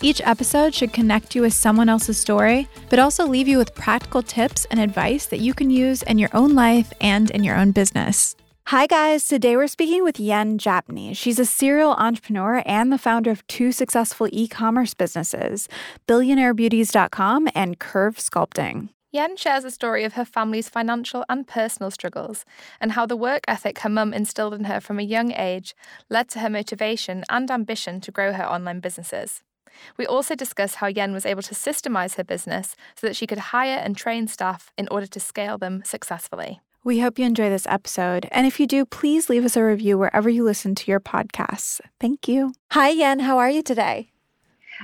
Each episode should connect you with someone else's story, but also leave you with practical tips and advice that you can use in your own life and in your own business. Hi, guys. Today we're speaking with Yen Japney. She's a serial entrepreneur and the founder of two successful e commerce businesses, billionairebeauties.com and Curve Sculpting. Yen shares a story of her family's financial and personal struggles and how the work ethic her mum instilled in her from a young age led to her motivation and ambition to grow her online businesses. We also discuss how Yen was able to systemize her business so that she could hire and train staff in order to scale them successfully. We hope you enjoy this episode. And if you do, please leave us a review wherever you listen to your podcasts. Thank you. Hi, Yen. How are you today?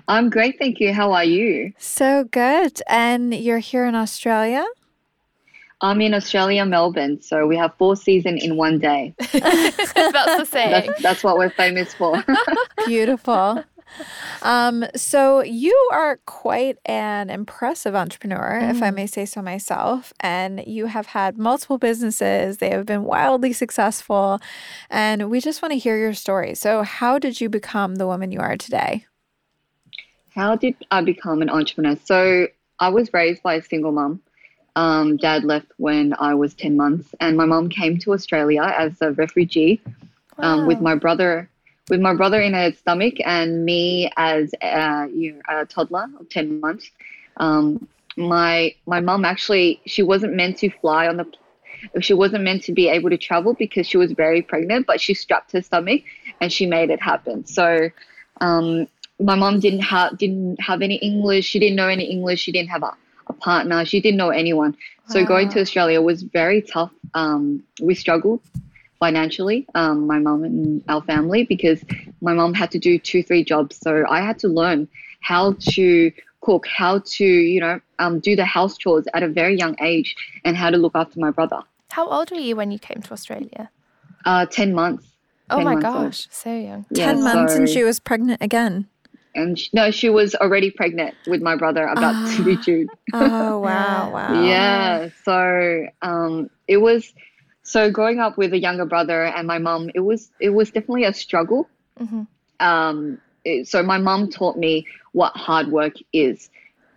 I'm great. Thank you. How are you? So good. And you're here in Australia? I'm in Australia, Melbourne. So we have four seasons in one day. that's the saying. That's, that's what we're famous for. Beautiful. Um, so you are quite an impressive entrepreneur, mm. if I mm. may say so myself, and you have had multiple businesses. They have been wildly successful, and we just want to hear your story. So, how did you become the woman you are today? How did I become an entrepreneur? So, I was raised by a single mom. Um, dad left when I was 10 months, and my mom came to Australia as a refugee wow. um, with my brother with my brother in her stomach and me as a, you know, a toddler of 10 months. Um, my my mom actually she wasn't meant to fly on the she wasn't meant to be able to travel because she was very pregnant but she strapped her stomach and she made it happen. So um, my mom didn't have didn't have any english. She didn't know any english. She didn't have a, a partner. She didn't know anyone. So wow. going to australia was very tough. Um, we struggled financially, um, my mom and our family, because my mom had to do two, three jobs. So I had to learn how to cook, how to, you know, um, do the house chores at a very young age and how to look after my brother. How old were you when you came to Australia? Uh, 10 months. Oh 10 my months gosh, old. so young. 10 yeah, months so, and she was pregnant again. And she, no, she was already pregnant with my brother, about oh. to be due. oh, wow, wow. yeah. So um, it was so growing up with a younger brother and my mom, it was it was definitely a struggle. Mm-hmm. Um, it, so my mom taught me what hard work is,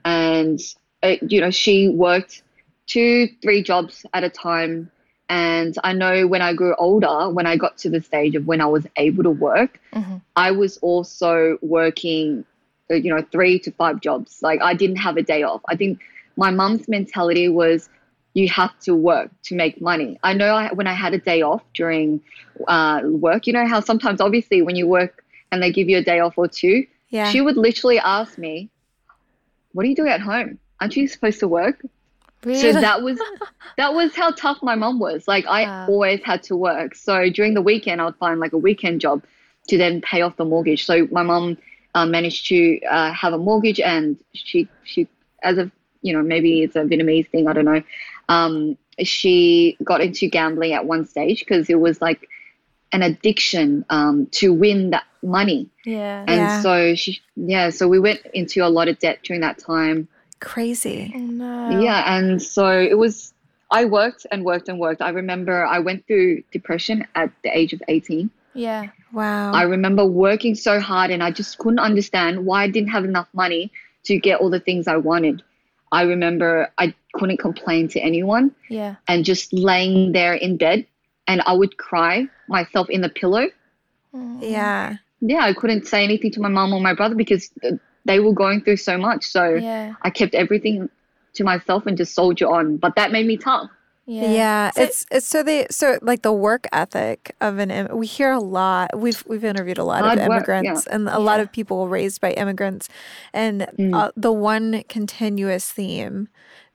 and it, uh, you know she worked two, three jobs at a time. And I know when I grew older, when I got to the stage of when I was able to work, mm-hmm. I was also working, uh, you know, three to five jobs. Like I didn't have a day off. I think my mom's mentality was you have to work to make money. I know I, when I had a day off during uh, work, you know how sometimes, obviously, when you work and they give you a day off or two, yeah. she would literally ask me, "What are you doing at home? Aren't you supposed to work?" Really? So that was that was how tough my mom was. Like I always had to work. So during the weekend, I would find like a weekend job to then pay off the mortgage. So my mom uh, managed to uh, have a mortgage, and she she as a you know maybe it's a Vietnamese thing. I don't know. Um, she got into gambling at one stage because it was like an addiction um, to win that money. Yeah. And yeah. so she, yeah, so we went into a lot of debt during that time. Crazy. Oh, no. Yeah. And so it was, I worked and worked and worked. I remember I went through depression at the age of 18. Yeah. Wow. I remember working so hard and I just couldn't understand why I didn't have enough money to get all the things I wanted. I remember I couldn't complain to anyone. Yeah. And just laying there in bed and I would cry myself in the pillow. Yeah. Yeah, I couldn't say anything to my mom or my brother because they were going through so much. So yeah. I kept everything to myself and just soldier on. But that made me tough. Yeah, yeah so, it's it's so they so like the work ethic of an we hear a lot. We've we've interviewed a lot of immigrants work, yeah. and a yeah. lot of people raised by immigrants, and mm. uh, the one continuous theme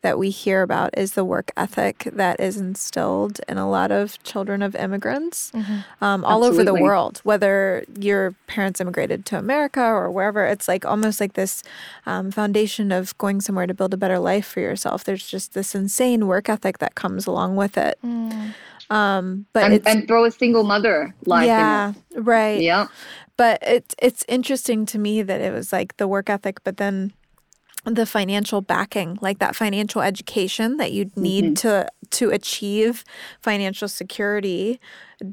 that we hear about is the work ethic that is instilled in a lot of children of immigrants mm-hmm. um, all over the world, whether your parents immigrated to America or wherever. It's like almost like this um, foundation of going somewhere to build a better life for yourself. There's just this insane work ethic that comes along with it. Mm. Um, but and, and, throw a single mother life. Yeah, right. Yeah. But it's it's interesting to me that it was like the work ethic, but then the financial backing, like that financial education that you'd need mm-hmm. to to achieve financial security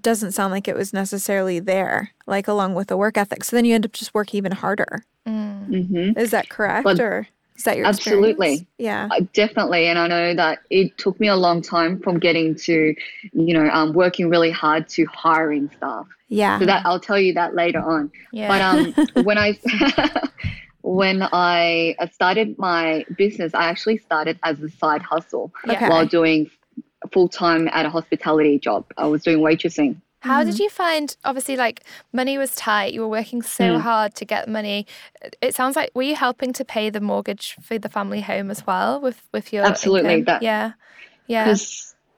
doesn't sound like it was necessarily there, like along with the work ethic. So then you end up just working even harder. Mm. Mm-hmm. Is that correct? But or is that your absolutely? Experience? Yeah, uh, definitely. And I know that it took me a long time from getting to, you know, um, working really hard to hiring staff. Yeah. So that I'll tell you that later on. Yeah. But um, when I when I started my business, I actually started as a side hustle okay. while doing full time at a hospitality job. I was doing waitressing. How mm-hmm. did you find, obviously, like money was tight, you were working so mm. hard to get money. It sounds like, were you helping to pay the mortgage for the family home as well with, with your Absolutely. That, yeah. Yeah.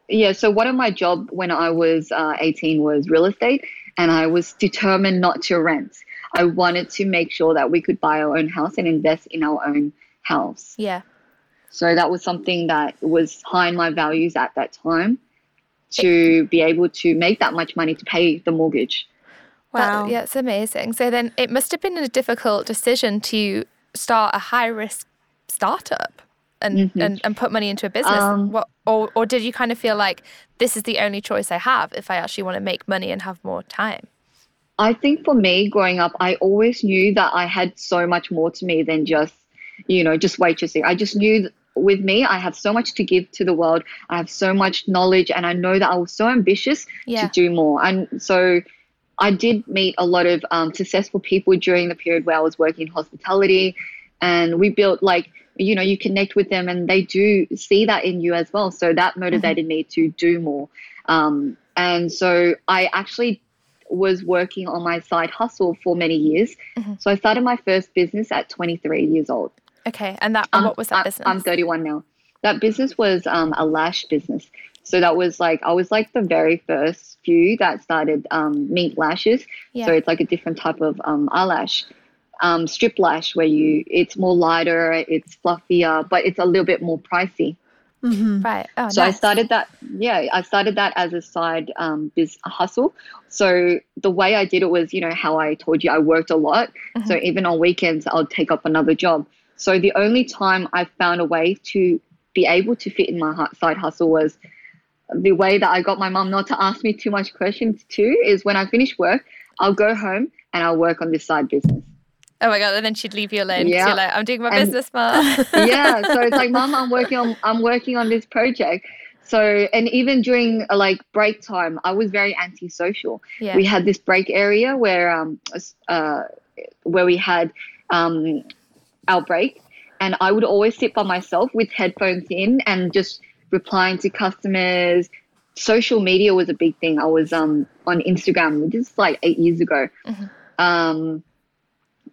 Yeah. So one of my job when I was uh, 18 was real estate and I was determined not to rent. I wanted to make sure that we could buy our own house and invest in our own house. Yeah. So that was something that was high in my values at that time to be able to make that much money to pay the mortgage. Wow. That, yeah, it's amazing. So then it must have been a difficult decision to start a high risk startup and, mm-hmm. and, and put money into a business. Um, what, or, or did you kind of feel like this is the only choice I have if I actually want to make money and have more time? I think for me growing up, I always knew that I had so much more to me than just, you know, just waitressing. I just knew with me, I have so much to give to the world. I have so much knowledge, and I know that I was so ambitious yeah. to do more. And so I did meet a lot of um, successful people during the period where I was working in hospitality, and we built like you know you connect with them, and they do see that in you as well. So that motivated mm-hmm. me to do more. Um, and so I actually was working on my side hustle for many years. Mm-hmm. So I started my first business at 23 years old. Okay, and that um, what was that business? I'm 31 now. That business was um, a lash business. So that was like I was like the very first few that started um, mink lashes. Yeah. So it's like a different type of um, eyelash, um, strip lash where you it's more lighter, it's fluffier, but it's a little bit more pricey. Mm-hmm. Right. Oh, so nice. I started that. Yeah, I started that as a side um, biz hustle. So the way I did it was, you know, how I told you I worked a lot. Mm-hmm. So even on weekends, I'll take up another job. So the only time I found a way to be able to fit in my side hustle was the way that I got my mom not to ask me too much questions too is when I finish work, I'll go home and I'll work on this side business. Oh my god! And then she'd leave you alone. Yeah, like, I'm doing my and, business, mom. yeah, so it's like, mom, I'm working on, I'm working on this project. So, and even during uh, like break time, I was very antisocial. Yeah. We had this break area where, um, uh, where we had um, our break, and I would always sit by myself with headphones in and just replying to customers. Social media was a big thing. I was um, on Instagram, which is like eight years ago. Mm-hmm. Um,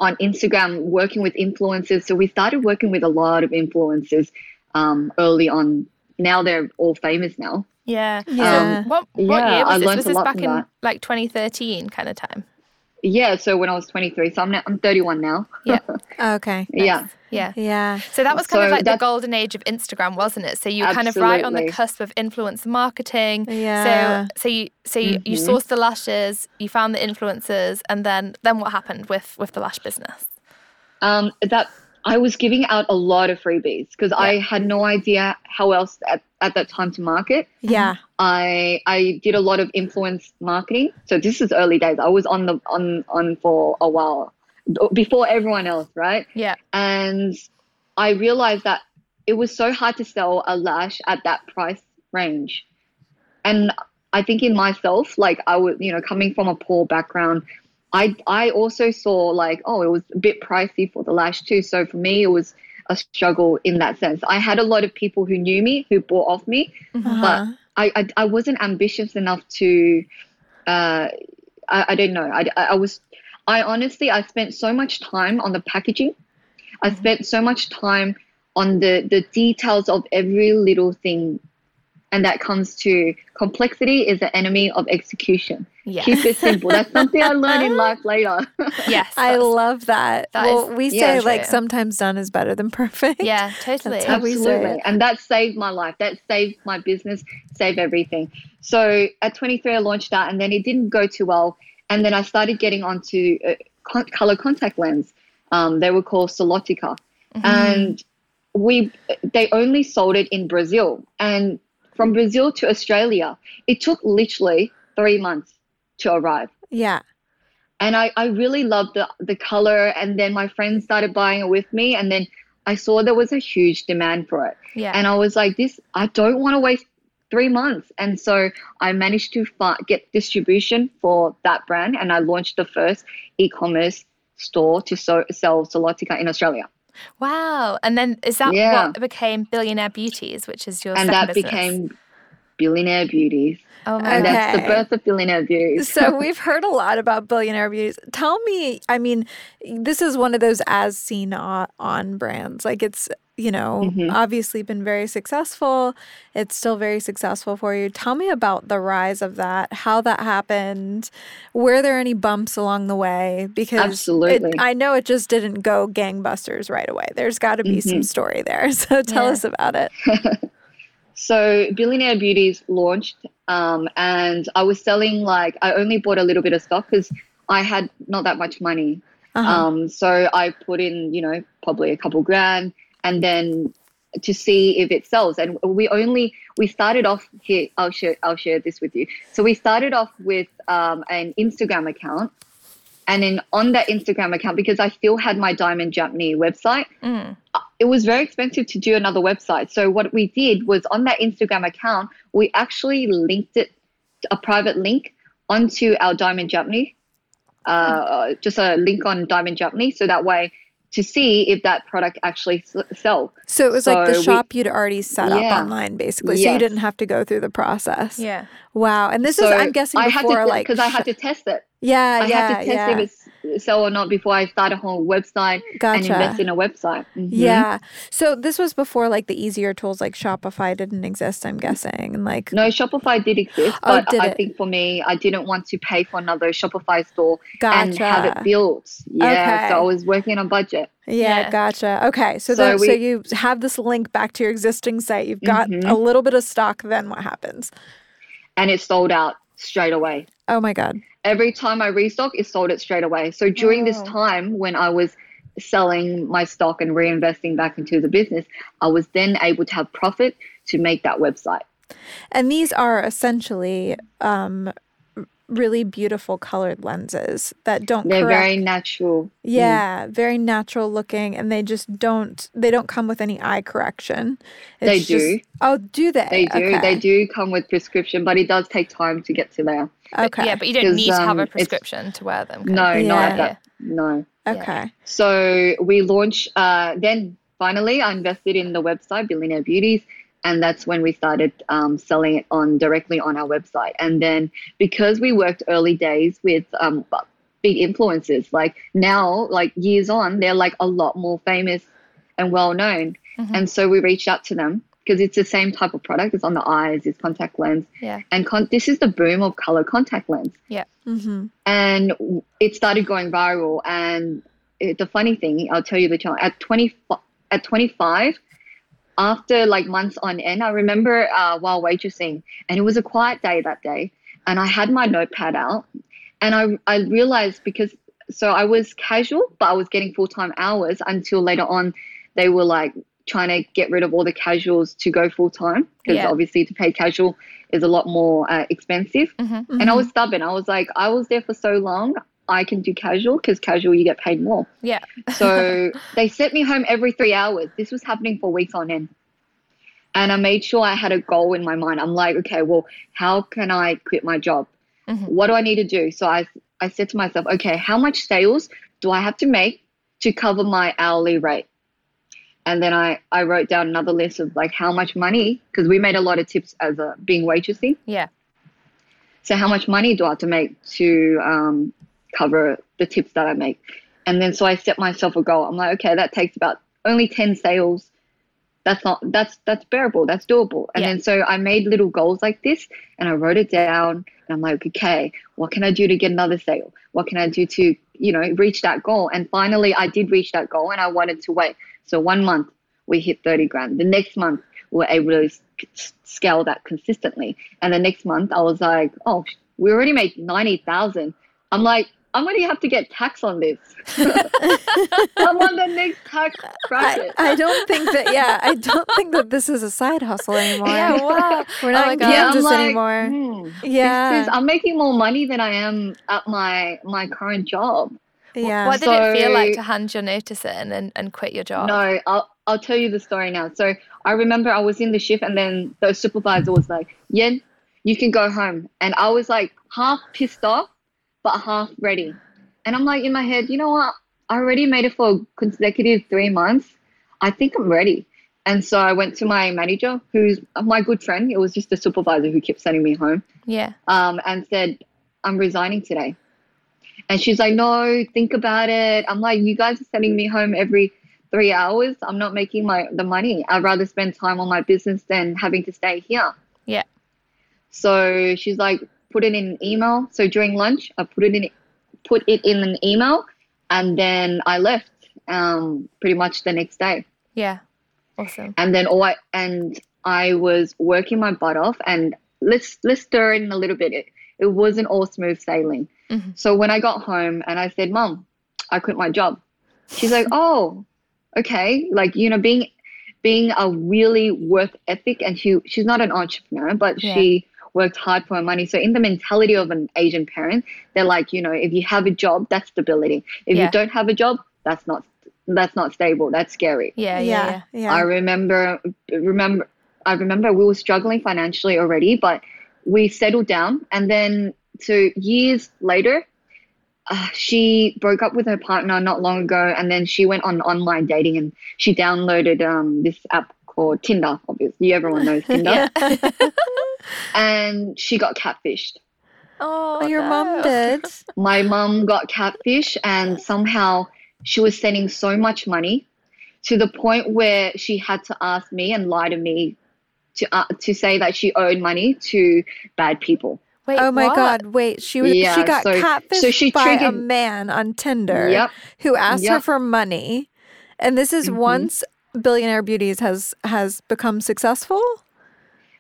on Instagram, working with influencers. So we started working with a lot of influencers um, early on. Now they're all famous now. Yeah. Yeah. Um, what, what yeah, year was this? Was this back in that. like 2013 kind of time? Yeah, so when I was 23, so I'm now, I'm 31 now. Yeah. okay. Nice. Yeah. Yeah. Yeah. So that was kind so of like the golden age of Instagram, wasn't it? So you were kind of right on the cusp of influencer marketing. Yeah. So so you so you, mm-hmm. you sourced the lashes, you found the influencers, and then then what happened with with the lash business? Um, that I was giving out a lot of freebies because yeah. I had no idea how else at, at that time to market. Yeah. I I did a lot of influence marketing. So this is early days. I was on the on on for a while before everyone else, right? Yeah. And I realized that it was so hard to sell a lash at that price range. And I think in myself, like I was, you know, coming from a poor background, I I also saw like, oh, it was a bit pricey for the lash too. So for me, it was a struggle in that sense. I had a lot of people who knew me who bought off me, uh-huh. but I, I, I wasn't ambitious enough to. Uh, I, I don't know. I, I was. I honestly I spent so much time on the packaging. I mm-hmm. spent so much time on the the details of every little thing and that comes to complexity is the enemy of execution. Yes. Keep it simple. That's something I learned in life later. yes. I love that. that well, is, we say yeah, like sometimes done is better than perfect. Yeah, totally. Absolutely. And that saved my life. That saved my business, saved everything. So at 23, I launched that and then it didn't go too well. And then I started getting onto uh, con- color contact lens. Um, they were called Solotica. Mm-hmm. And we they only sold it in Brazil. And from Brazil to Australia, it took literally three months to arrive. Yeah. And I, I really loved the, the color. And then my friends started buying it with me. And then I saw there was a huge demand for it. Yeah. And I was like, this, I don't want to waste three months. And so I managed to fi- get distribution for that brand. And I launched the first e commerce store to so- sell Solotica in Australia. Wow. And then is that yeah. what became Billionaire Beauties, which is your And that business? became Billionaire Beauties. Oh my and that's the birth of Billionaire Beauties. so we've heard a lot about Billionaire Beauties. Tell me, I mean, this is one of those as seen on brands. Like it's you know, mm-hmm. obviously been very successful. It's still very successful for you. Tell me about the rise of that, how that happened. Were there any bumps along the way? Because Absolutely. It, I know it just didn't go gangbusters right away. There's got to be mm-hmm. some story there. So tell yeah. us about it. so Billionaire Beauties launched um, and I was selling like, I only bought a little bit of stock because I had not that much money. Uh-huh. Um, so I put in, you know, probably a couple grand and then to see if it sells. And we only we started off here. I'll share I'll share this with you. So we started off with um, an Instagram account, and then on that Instagram account, because I still had my Diamond Japney website, mm. Uh, it was very expensive to do another website. So what we did was on that Instagram account, we actually linked it a private link onto our Diamond Japney. Uh, just a link on Diamond Japney, so that way to see if that product actually sell. So it was so like the shop we, you'd already set yeah, up online, basically. So you didn't have to go through the process. Yeah. Wow. And this so is, I'm guessing, before I had to, like because I had to test it. Yeah, I yeah, had to test yeah. if it's sell or not before I start a whole website gotcha. and invest in a website. Mm-hmm. Yeah. So this was before like the easier tools like Shopify didn't exist, I'm guessing. And like No, Shopify did exist, oh, but did I it? think for me I didn't want to pay for another Shopify store gotcha. and have it built. Yeah. Okay. So I was working on budget. Yeah, yeah, gotcha. Okay, so so, we, so you have this link back to your existing site. You've got mm-hmm. a little bit of stock. Then what happens? And it sold out straight away. Oh my god! Every time I restock, it sold it straight away. So during oh. this time when I was selling my stock and reinvesting back into the business, I was then able to have profit to make that website. And these are essentially um, really beautiful colored lenses that don't they're correct. very natural yeah mm. very natural looking and they just don't they don't come with any eye correction. It's they do. oh do they? They do. Okay. they do come with prescription but it does take time to get to there. Okay. Yeah but you don't need um, to have a um, prescription to wear them no yeah. not that no. Okay. So we launched uh, then finally i invested in the website billionaire beauties and that's when we started um, selling it on directly on our website. And then because we worked early days with um, big influencers, like now, like years on, they're like a lot more famous and well known. Mm-hmm. And so we reached out to them because it's the same type of product. It's on the eyes, it's contact lens. Yeah. And con- this is the boom of color contact lens. Yeah. Mm-hmm. And it started going viral. And it, the funny thing, I'll tell you the challenge at 20, at 25, after like months on end, I remember uh, while waitressing, and it was a quiet day that day, and I had my notepad out, and I I realized because so I was casual, but I was getting full time hours until later on, they were like trying to get rid of all the casuals to go full time because yeah. obviously to pay casual is a lot more uh, expensive. Mm-hmm, mm-hmm. And I was stubborn. I was like, I was there for so long. I can do casual because casual you get paid more. Yeah. so they sent me home every three hours. This was happening for weeks on end. And I made sure I had a goal in my mind. I'm like, okay, well, how can I quit my job? Mm-hmm. What do I need to do? So I, I said to myself, okay, how much sales do I have to make to cover my hourly rate? And then I, I wrote down another list of like how much money, because we made a lot of tips as a being waitressing. Yeah. So how much money do I have to make to um, cover the tips that I make. And then so I set myself a goal. I'm like, okay, that takes about only 10 sales. That's not that's that's bearable. That's doable. And Yeah. then so i made little goals like this and i wrote it down. And i'm like okay what can i do to get another sale? What can i do to you know reach that goal? And finally i did reach that goal and i wanted to wait. So one month we hit 30 grand. The next month we were able to scale that consistently. And the next month i was like oh we already made 90000 i'm like i'm going to have to get tax on this i'm on the next tax I, bracket I don't think that. Yeah, I don't think that this is a side hustle anymore. Yeah, wow. We're Oh not like in God. Yeah, I'm like, anymore. hmm, yeah, this is- I'm making more money than I am at my my current job. yeah. What did it feel like to hand your notice in and, and quit your job? No, I'll I'll tell you the story now. So I remember I was in the shift and then the supervisor was like, "Yen, you can go home," and I was like half pissed off, but half ready. And I'm like in my head, you know what? I already made it for consecutive three months. I think I'm ready. And so I went to my manager, who's my good friend. It was just the supervisor who kept sending me home. Yeah. um, and said, I'm resigning today. And she's like, No, think about it. I'm like, You guys are sending me home every three hours. I'm not making my the money. I'd rather spend time on my business than having to stay here. Yeah. So she's like, put it in an email. So during lunch, I put it in put it in an email and then I left um, pretty much the next day Yeah. Awesome. and then all I and I was working my butt off and let's let's stir it in a little bit. It, it wasn't all smooth sailing. Mhm. So when I got home and I said, "Mom, I quit my job," she's like, "Oh, okay." Like you know, being being a really worth ethic, and she she's not an entrepreneur, but Yeah. she worked hard for her money. So in the mentality of an Asian parent, they're like, you know, if you have a job, that's stability. If Yeah. you don't have a job, that's not that's not stable. That's scary. Yeah. Yeah. Yeah. yeah, I remember remember I remember we were struggling financially already, but we settled down and then so years later uh, she broke up with her partner not long ago and then she went on online dating and she downloaded um, this app called Tinder obviously everyone knows Tinder and she got catfished Oh, Oh, your mom did. my mom got catfish and somehow she was sending so much money to the point where she had to ask me and lie to me to uh, to say that she owed money to bad people. Wait, oh my what? god! Wait, she was she got so- catfished so she by a man on Tinder Yep. who asked her for money, and this is Mhm. once Billionaire Beauties has has become successful.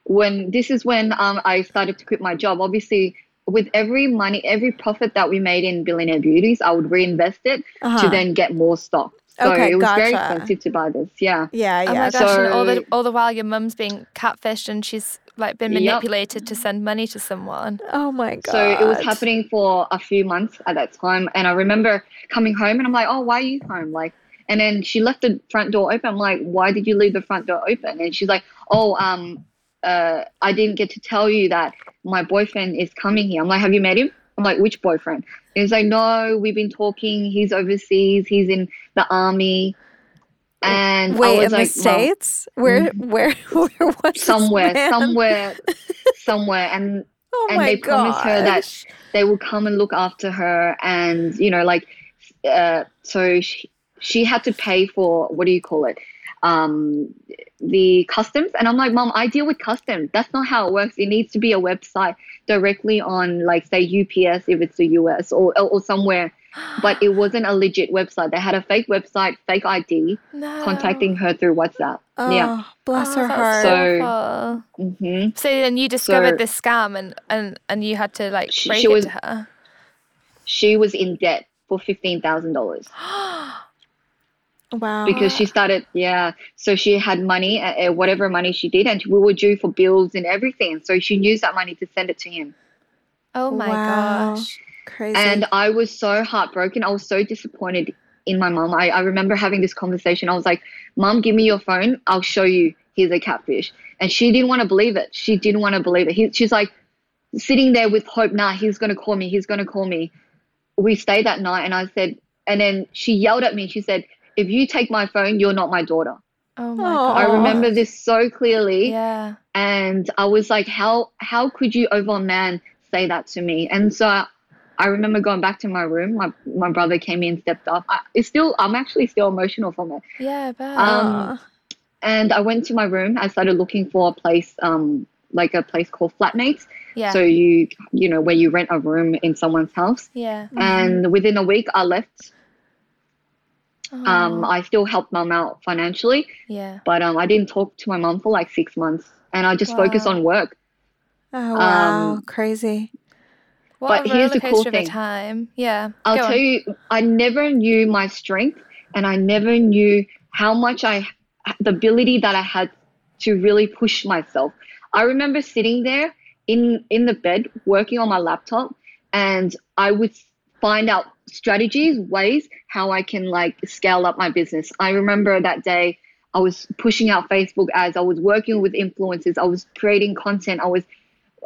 When this is when um, I started to quit my job. Obviously, with every money, every profit that we made in Billionaire Beauties, I would reinvest it Uh-huh. to then get more stock. So Okay, it was very expensive to buy this. Yeah. Yeah, yeah. Oh my gosh! and all the all the while, your mum's being catfished, and she's like been Yep. manipulated to send money to someone. oh my god! So it was happening for a few months at that time. And I remember coming home and I'm like, oh, why are you home? Like, and then she left the front door open. I'm like, why did you leave the front door open? And she's like, oh, um, uh, I didn't get to tell you that my boyfriend is coming here. I'm like, have you met him? I'm like, which boyfriend? And he's like, no, we've been talking. He's overseas. He's in the army. And Wait, I was in like, the "Mom, states? Where, where, where was somewhere, somewhere, somewhere. And Oh and they promised her that they will come and look after her and you know like uh, so she, she had to pay for what do you call it um, the customs. And i'm like mom i deal with customs. That's not how it works. It needs to be a website directly on like say ups if it's the us or, or somewhere. But it wasn't a legit website. They had a fake website fake id No. contacting her through whatsapp. Oh, yeah bless Oh, her heart. So- awful. hmm So then you discovered So- this scam, and and and you had to like She- she it was- to her. she was in debt for $15000 wow. because she started yeah. So she had money uh, uh, whatever money she did and we were due for bills and everything. So she used that money to send it to him. Oh my Wow. gosh! crazy. and i was so heartbroken. I was so disappointed in my mom. I, I remember having this conversation. I was like mom give me your phone. I'll show you. He's a catfish. And she didn't want to believe it. She didn't want to believe it. He, she's like sitting there with hope nah he's going to call me. He's going to call me. We stayed that night and i said and then she yelled at me. She said if you take my phone you're not my daughter Oh my Aw. god! I remember this so clearly, Yeah. and I was like, "How how could you over a man say that to me?" And so I, I remember going back to my room. My my brother came in, stepped up. I, it's still I'm actually still emotional from it. Yeah, I bet. Um, and I went to my room. I started looking for a place, um, like a place called Flatmates. Yeah. So you, you know, where you rent a room in someone's house. yeah. And within a week, I left. Um, Oh, I still helped mum out financially, yeah. but um, I didn't talk to my mum for like six months, and I just focused on work. Oh wow, Um, crazy. What but a here's the cool coaster of a thing. time. Yeah. I'll Go tell on. you, I never knew my strength, and I never knew how much I, the ability that I had to really push myself. I remember sitting there in in the bed working on my laptop, and I would find out strategies, ways how I can like scale up my business. I remember that day I was pushing out Facebook ads. I was working with influencers. I was creating content. I was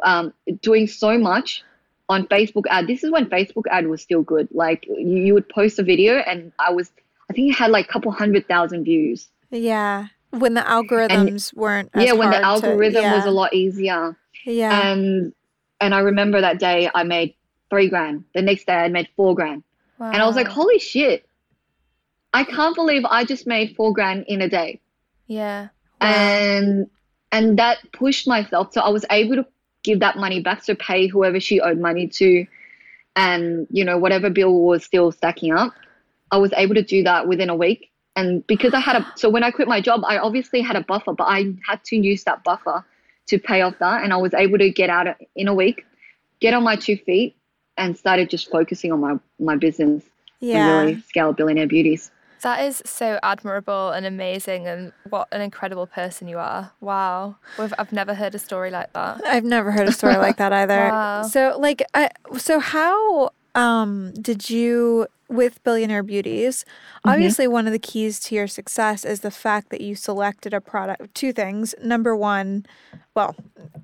um, doing so much on Facebook ad. This is when Facebook ad was still good. Like you, you would post a video and I was, I think it had like a couple hundred thousand views. Yeah, when the algorithms weren't. As yeah, when the hard to- algorithm was a lot easier. Yeah. And and I remember that day I made three grand. The next day I made four grand. And I was like, holy shit. I can't believe I just made four grand in a day. Yeah. and and that pushed myself so i was able to give that money back to pay whoever she owed money to and you know whatever bill was still stacking up i was able to do that within a week and because i had a so when i quit my job i obviously had a buffer but i had to use that buffer to pay off that and i was able to get out in a week get on my two feet and started just focusing on my my business yeah. and really scale billionaire beauties That is so admirable and amazing, and what an incredible person you are. Wow. We've, I've never heard a story like that. I've never heard a story like that either. Wow. So like I so how um did you with Billionaire Beauties, Mm-hmm. obviously one of the keys to your success is the fact that you selected a product two things. Number one, well,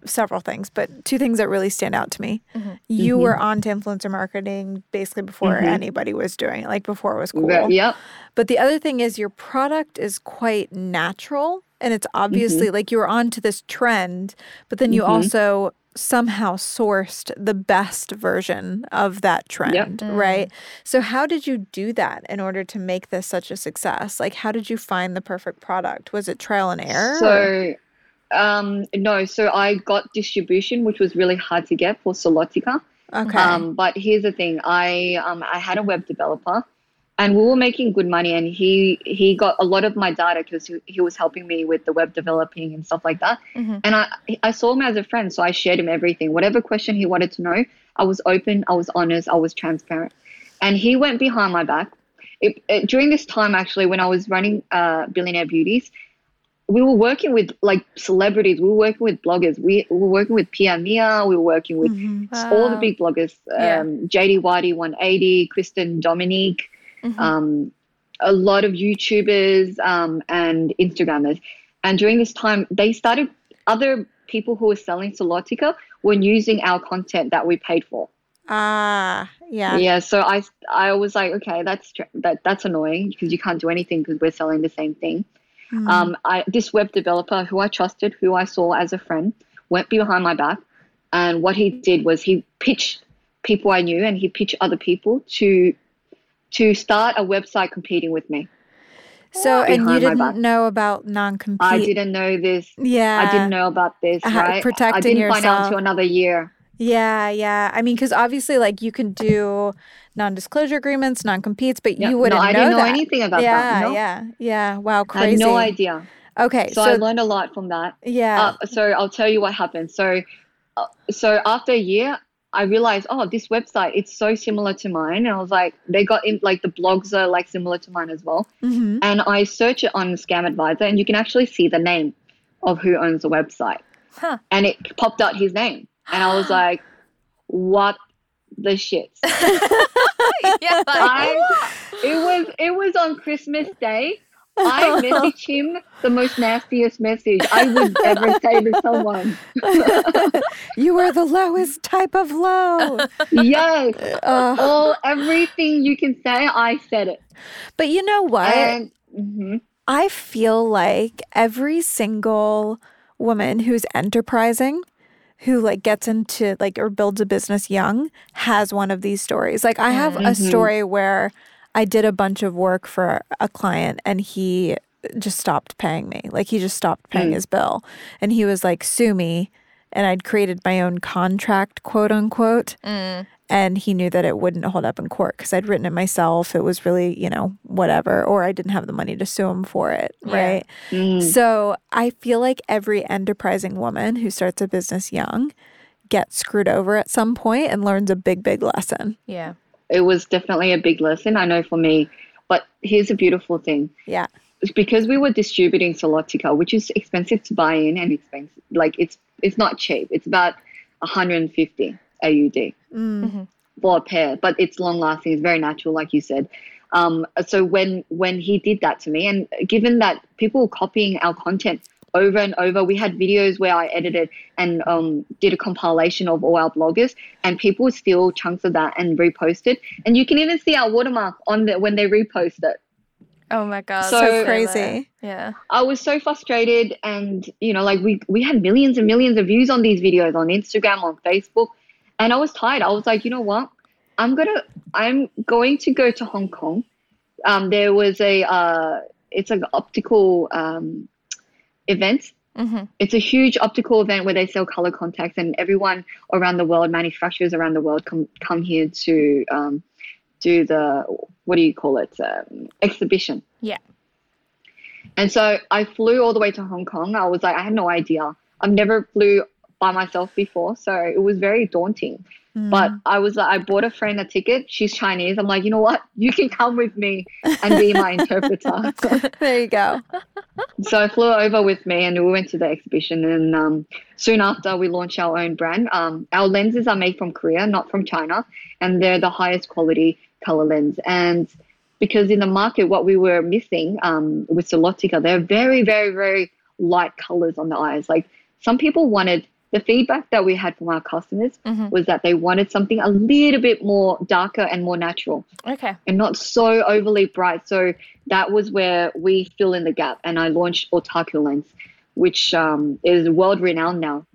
several things, but two things that really stand out to me. Mm-hmm. You were on to influencer marketing basically before anybody was doing it, like before it was cool. Ve- yep But the other thing is your product is quite natural and it's obviously like you were on to this trend, but then you also somehow sourced the best version of that trend, right? So how did you do that in order to make this such a success? Like how did you find the perfect product? Was it trial and error? or- So, um, no, so I got distribution, which was really hard to get for Solotica. okay. Um, but here's the thing: I um, I had a web developer, and we were making good money, and he he got a lot of my data because he, he was helping me with the web developing and stuff like that. Mhm. And I I saw him as a friend, so I shared him everything. Whatever question he wanted to know, I was open, I was honest, I was transparent, and he went behind my back. It, it, during this time, actually, when I was running uh, Billionaire Beauties, we were working with like celebrities. We were working with bloggers. We, we were working with Pia Mia. We were working with Mhm. all the big bloggers. Yeah. Um, JD Whitey 180, Christen Dominique, Mhm. um, a lot of YouTubers um, and Instagrammers. And during this time, they started other people who were selling Solotica were using our content that we paid for. Ah, yeah. Yeah, so I I was like, okay, that's that that's annoying because you can't do anything because we're selling the same thing. Mm. Um, I this web developer who I trusted, who I saw as a friend, went behind my back, and what he did was he pitched people I knew and he pitched other people to to start a website competing with me. So and you didn't know about non-compete. I didn't know this. Yeah. I didn't know about this. Uh, Right? I protecting didn't find out yourself. until another year. Yeah, yeah. I mean, because obviously, like you can do non-disclosure agreements, non-competes, but Yeah, you wouldn't no, I know didn't know that. anything about yeah, that. No. yeah, yeah. Wow, I crazy. had no idea. Okay, So, so, I learned a lot from that. yeah, Uh, so I'll tell you what happened. So, uh, so after a year, I realized, oh, this website it's so similar to mine, and I was like, they got in like the blogs are like similar to mine as well. hmm And I search it on Scam Advisor, and you can actually see the name of who owns the website, Huh. and it popped out his name, and I was like, what the shit? yeah, like, I, it was it was on Christmas Day. I message him the most nastiest message I would ever say to someone. you are the lowest type of low. Yes, Uh, all everything you can say, I said it. but you know what? And mhm. I feel like every single woman who's enterprising, who like gets into like or builds a business young, has one of these stories. Like I have a Mhm. story where I did a bunch of work for a client and he just stopped paying me. Like he just stopped paying mm. his bill. And he was like, sue me. And I'd created my own contract, quote unquote. Mm. And he knew that it wouldn't hold up in court because I'd written it myself. It was really, you know, whatever. Or I didn't have the money to sue him for it. Yeah. Right. Mm. So I feel like every enterprising woman who starts a business young gets screwed over at some point and learns a big, big lesson. Yeah. It was definitely a big lesson. I know for me, but here's a beautiful thing. Yeah. Because we were distributing Solotica, which is expensive to buy in and expensive, like it's it's not cheap. It's about 150 AUD mm. mm-hmm. for a pair, but it's long lasting. It's very natural, like you said. Um, so when when he did that to me, and given that people were copying our content over and over. We had videos where I edited and um, did a compilation of all our bloggers, and people would steal chunks of that and repost it. And you can even see our watermark on the when they repost it. Oh my god, so, so crazy! Yeah, I was so frustrated, and you know, like we we had millions and millions of views on these videos on Instagram, on Facebook, and I was tired. I was like, you know what? I'm gonna I'm going to go to Hong Kong. Um, there was a uh, it's an optical um, event. Mm-hmm. It's a huge optical event where they sell color contacts, and everyone around the world, manufacturers around the world, come come here to um, do the what do you call it um, exhibition. Yeah. And so I flew all the way to Hong Kong. I was like, I had no idea. I've never flew by myself before, so it was very daunting. Mm. But I was like, I bought a friend a ticket. She's Chinese. I'm like, you know what? You can come with me and be my interpreter. there you go. So I flew over with me, and we went to the exhibition. And um, soon after, we launched our own brand. Um, our lenses are made from Korea, not from China, and they're the highest quality color lens. And because in the market, what we were missing um, with Solotica, they're very, very, very light colors on the eyes. Like some people wanted the feedback that we had from our customers mm-hmm. was that they wanted something a little bit more darker and more natural. Okay. And not so overly bright. So that was where we fill in the gap. And I launched Otaku Lens, which um, is world renowned now.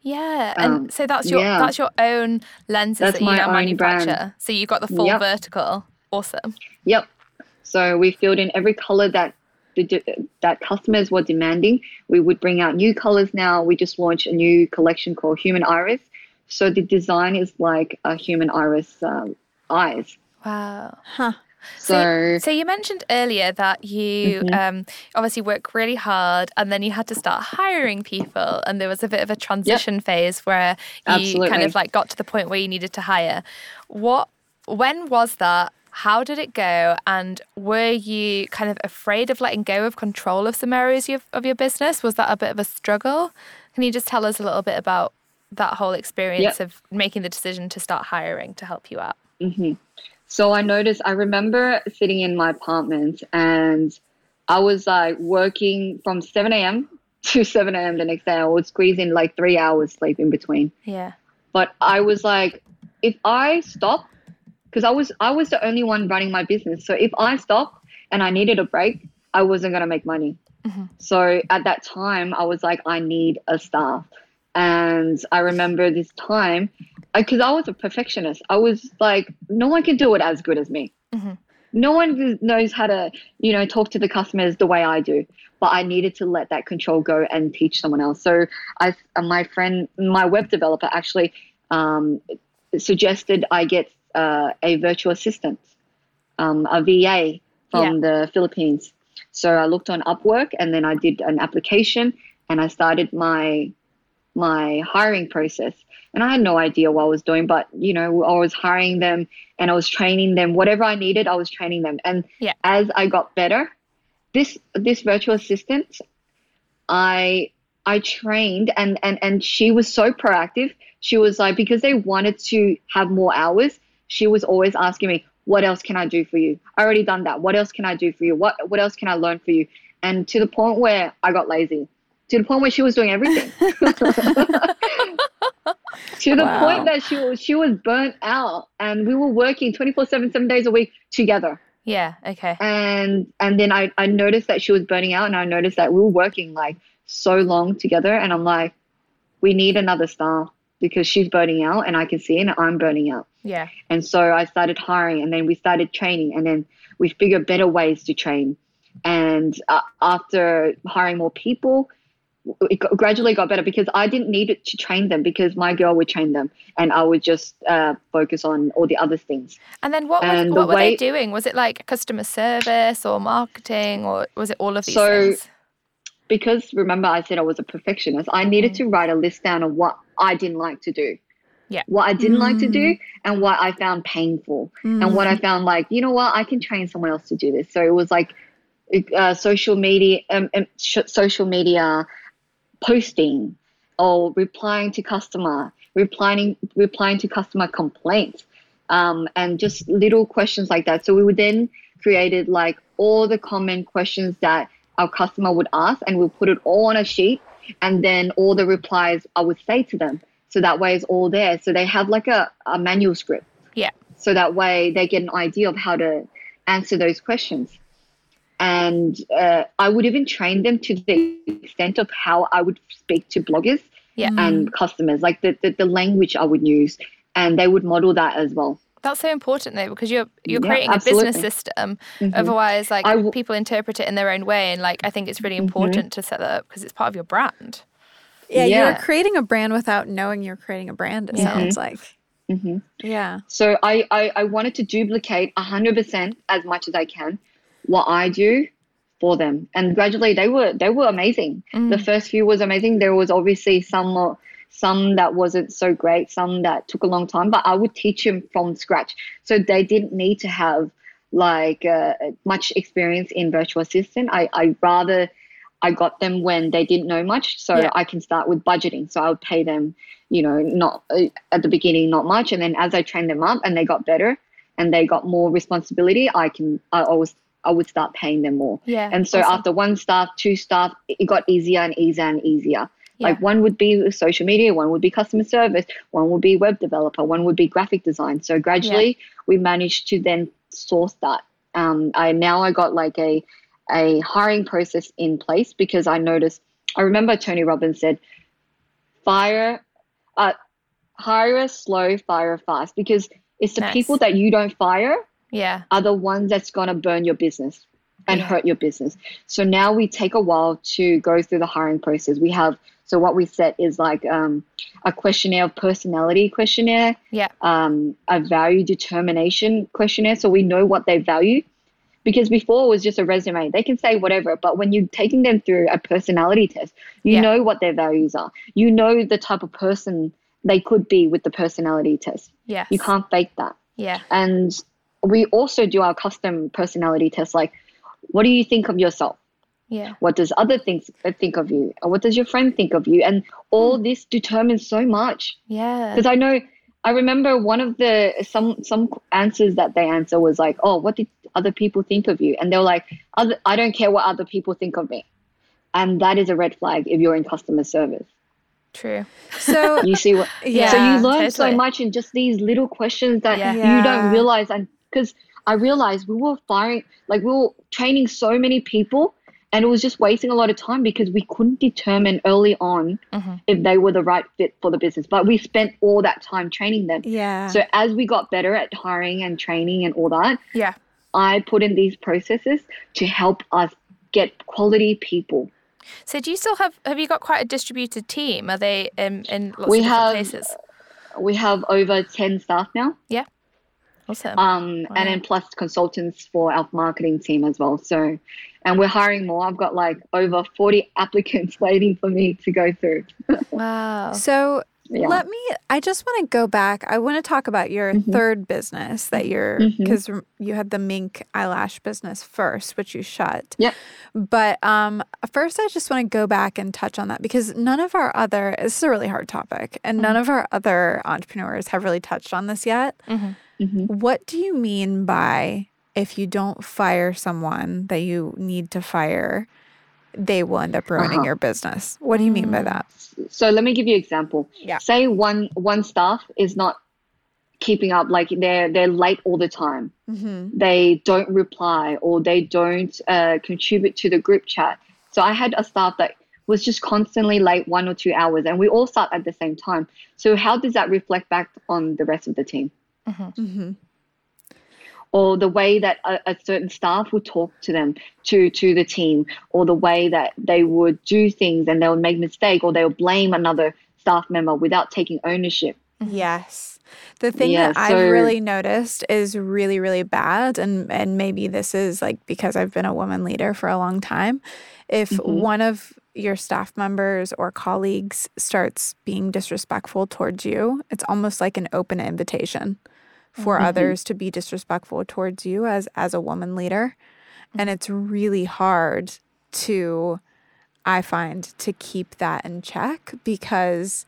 Yeah, and um, so that's your yeah. that's your own lenses that's that you now manufacture. Brand. So you've got the full yep. vertical. Awesome. Yep. So we filled in every color that that customers were demanding. We would bring out new colors now. We just launched a new collection called Human Iris. So the design is like a human iris um, eyes. Wow. Huh. So, so, you mentioned earlier that you mm-hmm. um, obviously work really hard, and then you had to start hiring people, and there was a bit of a transition yep. phase where you Absolutely. kind of like got to the point where you needed to hire. What? When was that? How did it go? And were you kind of afraid of letting go of control of some areas of, of your business? Was that a bit of a struggle? Can you just tell us a little bit about that whole experience yep. of making the decision to start hiring to help you out? Mm-hmm. So I noticed, I remember sitting in my apartment and I was like working from 7 a.m. to 7 a.m. the next day. I would squeeze in like three hours sleep in between. Yeah. But I was like, if I stop because I was I was the only one running my business. So if I stopped and I needed a break, I wasn't gonna make money. Mm-hmm. So at that time, I was like, I need a staff. And I remember this time, because I, I, was a perfectionist. I was like, no one can do it as good as me. Mm-hmm. No one knows how to, you know, talk to the customers the way I do. But I needed to let that control go and teach someone else. So I, my friend, my web developer actually um, suggested I get uh, a virtual assistant, um, a VA from yeah. the Philippines. So I looked on Upwork and then I did an application and I started my my hiring process. And I had no idea what I was doing, but you know, I was hiring them and I was training them. Whatever I needed, I was training them. And yeah. as I got better, this this virtual assistant, I I trained and and and she was so proactive. She was like because they wanted to have more hours, she was always asking me, what else can I do for you? I already done that. What else can I do for you? What what else can I learn for you? And to the point where I got lazy. To the point where she was doing everything. to the wow. point that she was she was burnt out and we were working 24/7 7 days a week together. Yeah, okay. And and then I I noticed that she was burning out and I noticed that we were working like so long together and I'm like we need another star because she's burning out and I can see it and I'm burning out. Yeah. And so I started hiring and then we started training and then we figured better ways to train. And uh, after hiring more people, it gradually got better because I didn't need it to train them because my girl would train them and I would just uh, focus on all the other things. And then what, was, what the were way, they doing? Was it like customer service or marketing or was it all of these so, things? Because remember, I said I was a perfectionist, I needed mm. to write a list down of what I didn't like to do. Yeah. What I didn't mm. like to do mm. and what I found painful mm. and what I mm. found like, you know what, I can train someone else to do this. So it was like uh, social media, um, um, sh- social media posting or replying to customer, replying replying to customer complaints, um, and just little questions like that. So we would then created like all the common questions that our customer would ask, and we'll put it all on a sheet, and then all the replies I would say to them. So that way it's all there. So they have like a, a manual script. Yeah. So that way they get an idea of how to answer those questions and uh, I would even train them to the extent of how I would speak to bloggers yeah. and mm. customers, like the, the, the language I would use, and they would model that as well. That's so important though because you're you're creating a business system. Mm-hmm. Otherwise, like w- people interpret it in their own way, and like I think it's really mm-hmm. important mm-hmm. to set that up because it's part of your brand. Yeah, yeah, you're creating a brand without knowing you're creating a brand. It mm-hmm. sounds like. Mm-hmm. Yeah. So I, I I wanted to duplicate hundred percent as much as I can what I do for them. And gradually they were they were amazing. Mm. The first few was amazing. There was obviously some some that wasn't so great, some that took a long time, but I would teach them from scratch. So they didn't need to have like uh, much experience in virtual assistant. I I rather I got them when they didn't know much, so yeah. I can start with budgeting. So I would pay them, you know, not uh, at the beginning, not much, and then as I trained them up and they got better and they got more responsibility, I can I always I would start paying them more. Yeah. And so awesome. after one staff, two staff, it got easier and easier and easier. Yeah. Like one would be social media, one would be customer service, one would be web developer, one would be graphic design. So gradually yeah. we managed to then source that. Um, I now I got like a a hiring process in place because I noticed I remember Tony Robbins said, fire uh hire slow, fire fast because it's the nice. people that you don't fire yeah. are the ones that's going to burn your business and yeah. hurt your business. So now we take a while to go through the hiring process. We have so what we set is like um, a questionnaire of personality questionnaire yeah. um, a value determination questionnaire so we know what they value because before it was just a resume. They can say whatever but when you're taking them through a personality test you yeah. know what their values are. You know the type of person they could be with the personality test. Yeah you can't fake that. Yeah. And we also do our custom personality test like what do you think of yourself? Yeah. What does other things think of you? Or what does your friend think of you? And all mm. this determines so much. Yeah. Because i know i remember one of the some some answers that they answer was like oh what did other people think of you and they're like other, i don't care what other people think of me and that is a red flag if you're in customer service True. So you see what? yeah. So you learn totally. so much in just these little questions that yeah. you don't realize, and because I realized we were firing, like we were training so many people and it was just wasting a lot of time because we couldn't determine early on mm-hmm. if they were the right fit for the business. But we spent all that time training them. Yeah. So as we got better at hiring and training and all that, yeah, I put in these processes to help us get quality people. So do you still have have you got quite a distributed team? Are they in, in lots we of have, places? We have over ten staff now. Yeah. Awesome. Um, wow. And then plus consultants for our marketing team as well. So, and we're hiring more. I've got like over 40 applicants waiting for me to go through. wow. So, yeah. let me, I just want to go back. I want to talk about your mm-hmm. third business that you're, because mm-hmm. you had the mink eyelash business first, which you shut. Yeah. But um, first, I just want to go back and touch on that because none of our other, this is a really hard topic, and mm-hmm. none of our other entrepreneurs have really touched on this yet. Mm-hmm. Mm-hmm. What do you mean by if you don't fire someone that you need to fire, they will end up ruining uh-huh. your business? What do you mean by that? So let me give you an example. Yeah. Say one one staff is not keeping up, like they're they're late all the time. Mm-hmm. They don't reply or they don't uh, contribute to the group chat. So I had a staff that was just constantly late one or two hours, and we all start at the same time. So how does that reflect back on the rest of the team? Mm-hmm. Mm-hmm. Or the way that a, a, certain staff would talk to them to to the team or the way that they would do things and they would make mistake or they would blame another staff member without taking ownership yes the thing yeah, that so, I've really noticed is really, really bad, and and maybe this is like because I've been a woman leader for a long time. If mm-hmm. one of your staff members or colleagues starts being disrespectful towards you, it's almost like an open invitation for mm-hmm. others to be disrespectful towards you as as a woman leader. And it's really hard to I find to keep that in check because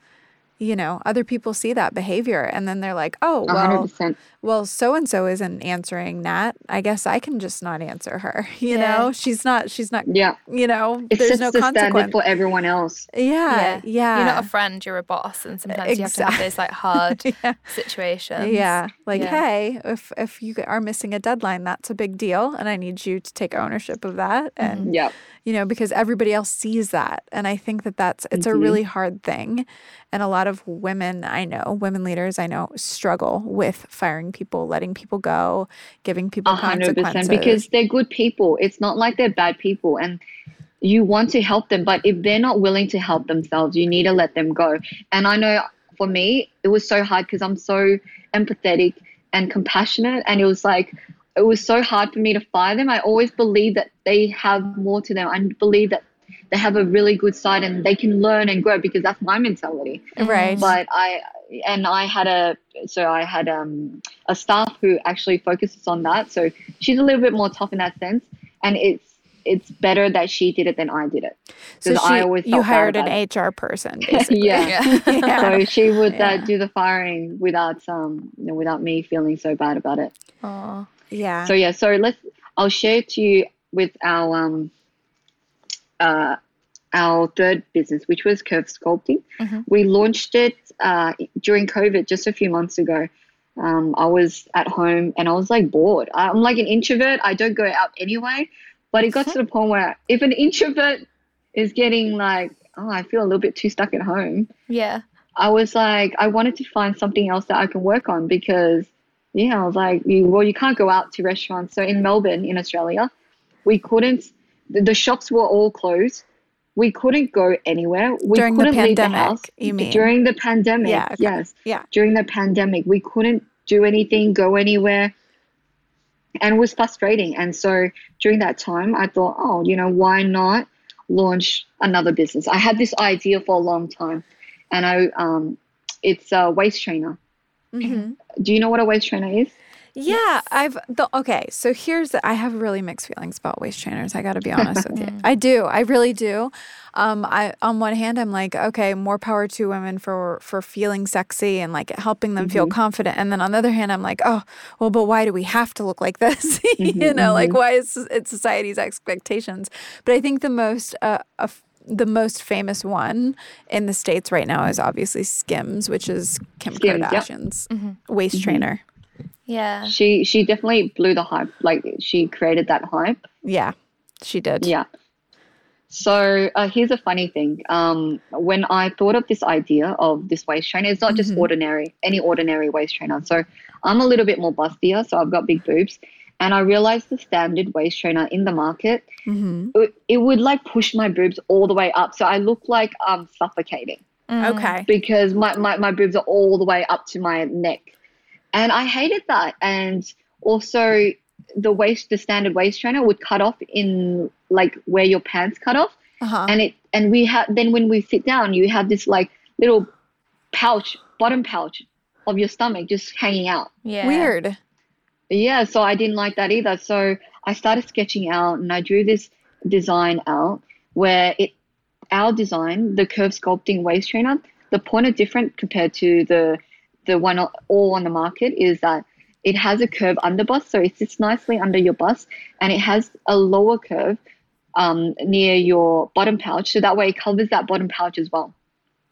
you know, other people see that behavior and then they're like, oh, well, 100%. Well, so and so isn't answering that. I guess I can just not answer her. You yeah. know, she's not, she's not, yeah. you know, it's there's no the consequence for everyone else. Yeah, yeah, yeah. You're not a friend, you're a boss. And sometimes exactly. you have to have those like hard yeah. situations. Yeah. Like, hey, if, if you are missing a deadline, that's a big deal. And I need you to take ownership of that. And, mm-hmm. yeah you know, because everybody else sees that. And I think that that's, it's mm-hmm. a really hard thing. And a lot of women I know, women leaders I know, struggle with firing people, letting people go, giving people 100%, consequences. Because they're good people. It's not like they're bad people. And you want to help them, but if they're not willing to help themselves, you need to let them go. And I know for me, it was so hard because I'm so empathetic and compassionate. And it was like, it was so hard for me to fire them. I always believe that they have more to them. I believe that they have a really good side and they can learn and grow because that's my mentality. Right. But I and I had a so I had um a staff who actually focuses on that. So she's a little bit more tough in that sense. And it's it's better that she did it than I did it. So she, I always you hired an it. HR person, basically. yeah. yeah. So she would uh, yeah. uh, do the firing without um you know, without me feeling so bad about it. Oh. Yeah. So yeah, so let's I'll share to you with our um uh our third business, which was Curve Sculpting. Mm-hmm. We launched it uh, during COVID just a few months ago. Um, I was at home and I was like bored. I'm like an introvert. I don't go out anyway. But it got to the point where if an introvert is getting like, oh, I feel a little bit too stuck at home. Yeah. I was like, I wanted to find something else that I can work on because yeah, I was like, you, well, you can't go out to restaurants. So in Melbourne, in Australia, we couldn't, the shops were all closed. We couldn't go anywhere. We during couldn't the pandemic, leave the house. You mean during the pandemic? Yeah. Okay. Yes. Yeah. During the pandemic, we couldn't do anything, go anywhere, and it was frustrating. And so during that time, I thought, oh, you know, why not launch another business? I had this idea for a long time, and I um, it's a waist trainer. Mm-hmm. Do you know what a waist trainer is? Yeah, yes. I've the okay. So here's the, I have really mixed feelings about waist trainers. I got to be honest with you. I do. I really do. Um, I on one hand, I'm like, okay, more power to women for for feeling sexy and like helping them mm-hmm. feel confident. And then on the other hand, I'm like, oh, well, but why do we have to look like this? mm-hmm, you know, mm-hmm. like why is it society's expectations? But I think the most uh, the most famous one in the states right now is obviously Skims, which is Kim Skims, Kardashian's yep. Mm-hmm. waist mm-hmm. trainer. Yeah. She she definitely blew the hype. Like she created that hype. Yeah, she did. Yeah. So uh, here's a funny thing. Um, when I thought of this idea of this waist trainer, it's not mm-hmm. just ordinary, any ordinary waist trainer. So I'm a little bit more bustier, so I've got big boobs and I realized the standard waist trainer in the market, mm-hmm. it, it, would like push my boobs all the way up. So I look like I'm suffocating. Mm. Okay. Because my, my, my boobs are all the way up to my neck. And I hated that. And also the waist, the standard waist trainer would cut off in like where your pants cut off. Uh-huh. And it, and we have, then when we sit down, you have this like little pouch, bottom pouch of your stomach just hanging out. Yeah. Weird yeah, so I didn't like that either. So I started sketching out and I drew this design out where it our design, the curve sculpting waist trainer, the point of different compared to the the one all on the market is that it has a curve under bust, so it sits nicely under your bust, and it has a lower curve um, near your bottom pouch, so that way it covers that bottom pouch as well.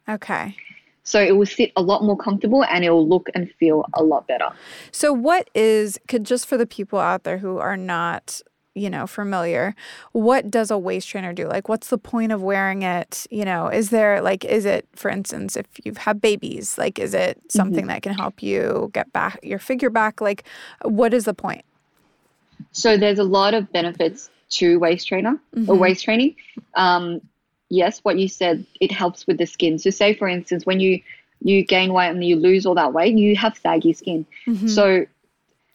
Okay. So it will sit a lot more comfortable and it will look and feel a lot better. So what is could just for the people out there who are not you know familiar what does a waist trainer do like what's the point of wearing it you know is there like is it for instance if you've had babies like is it something mm-hmm. that can help you get back your figure back like what is the point So there's a lot of benefits to waist trainer mm-hmm. or waist training. Um, yes, what you said, it helps with the skin. So say for instance, when you you gain weight and you lose all that weight, you have saggy skin. Mm-hmm. So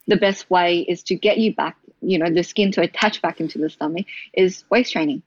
the best way is to get you back, you know, the skin to attach back into the stomach is waist training.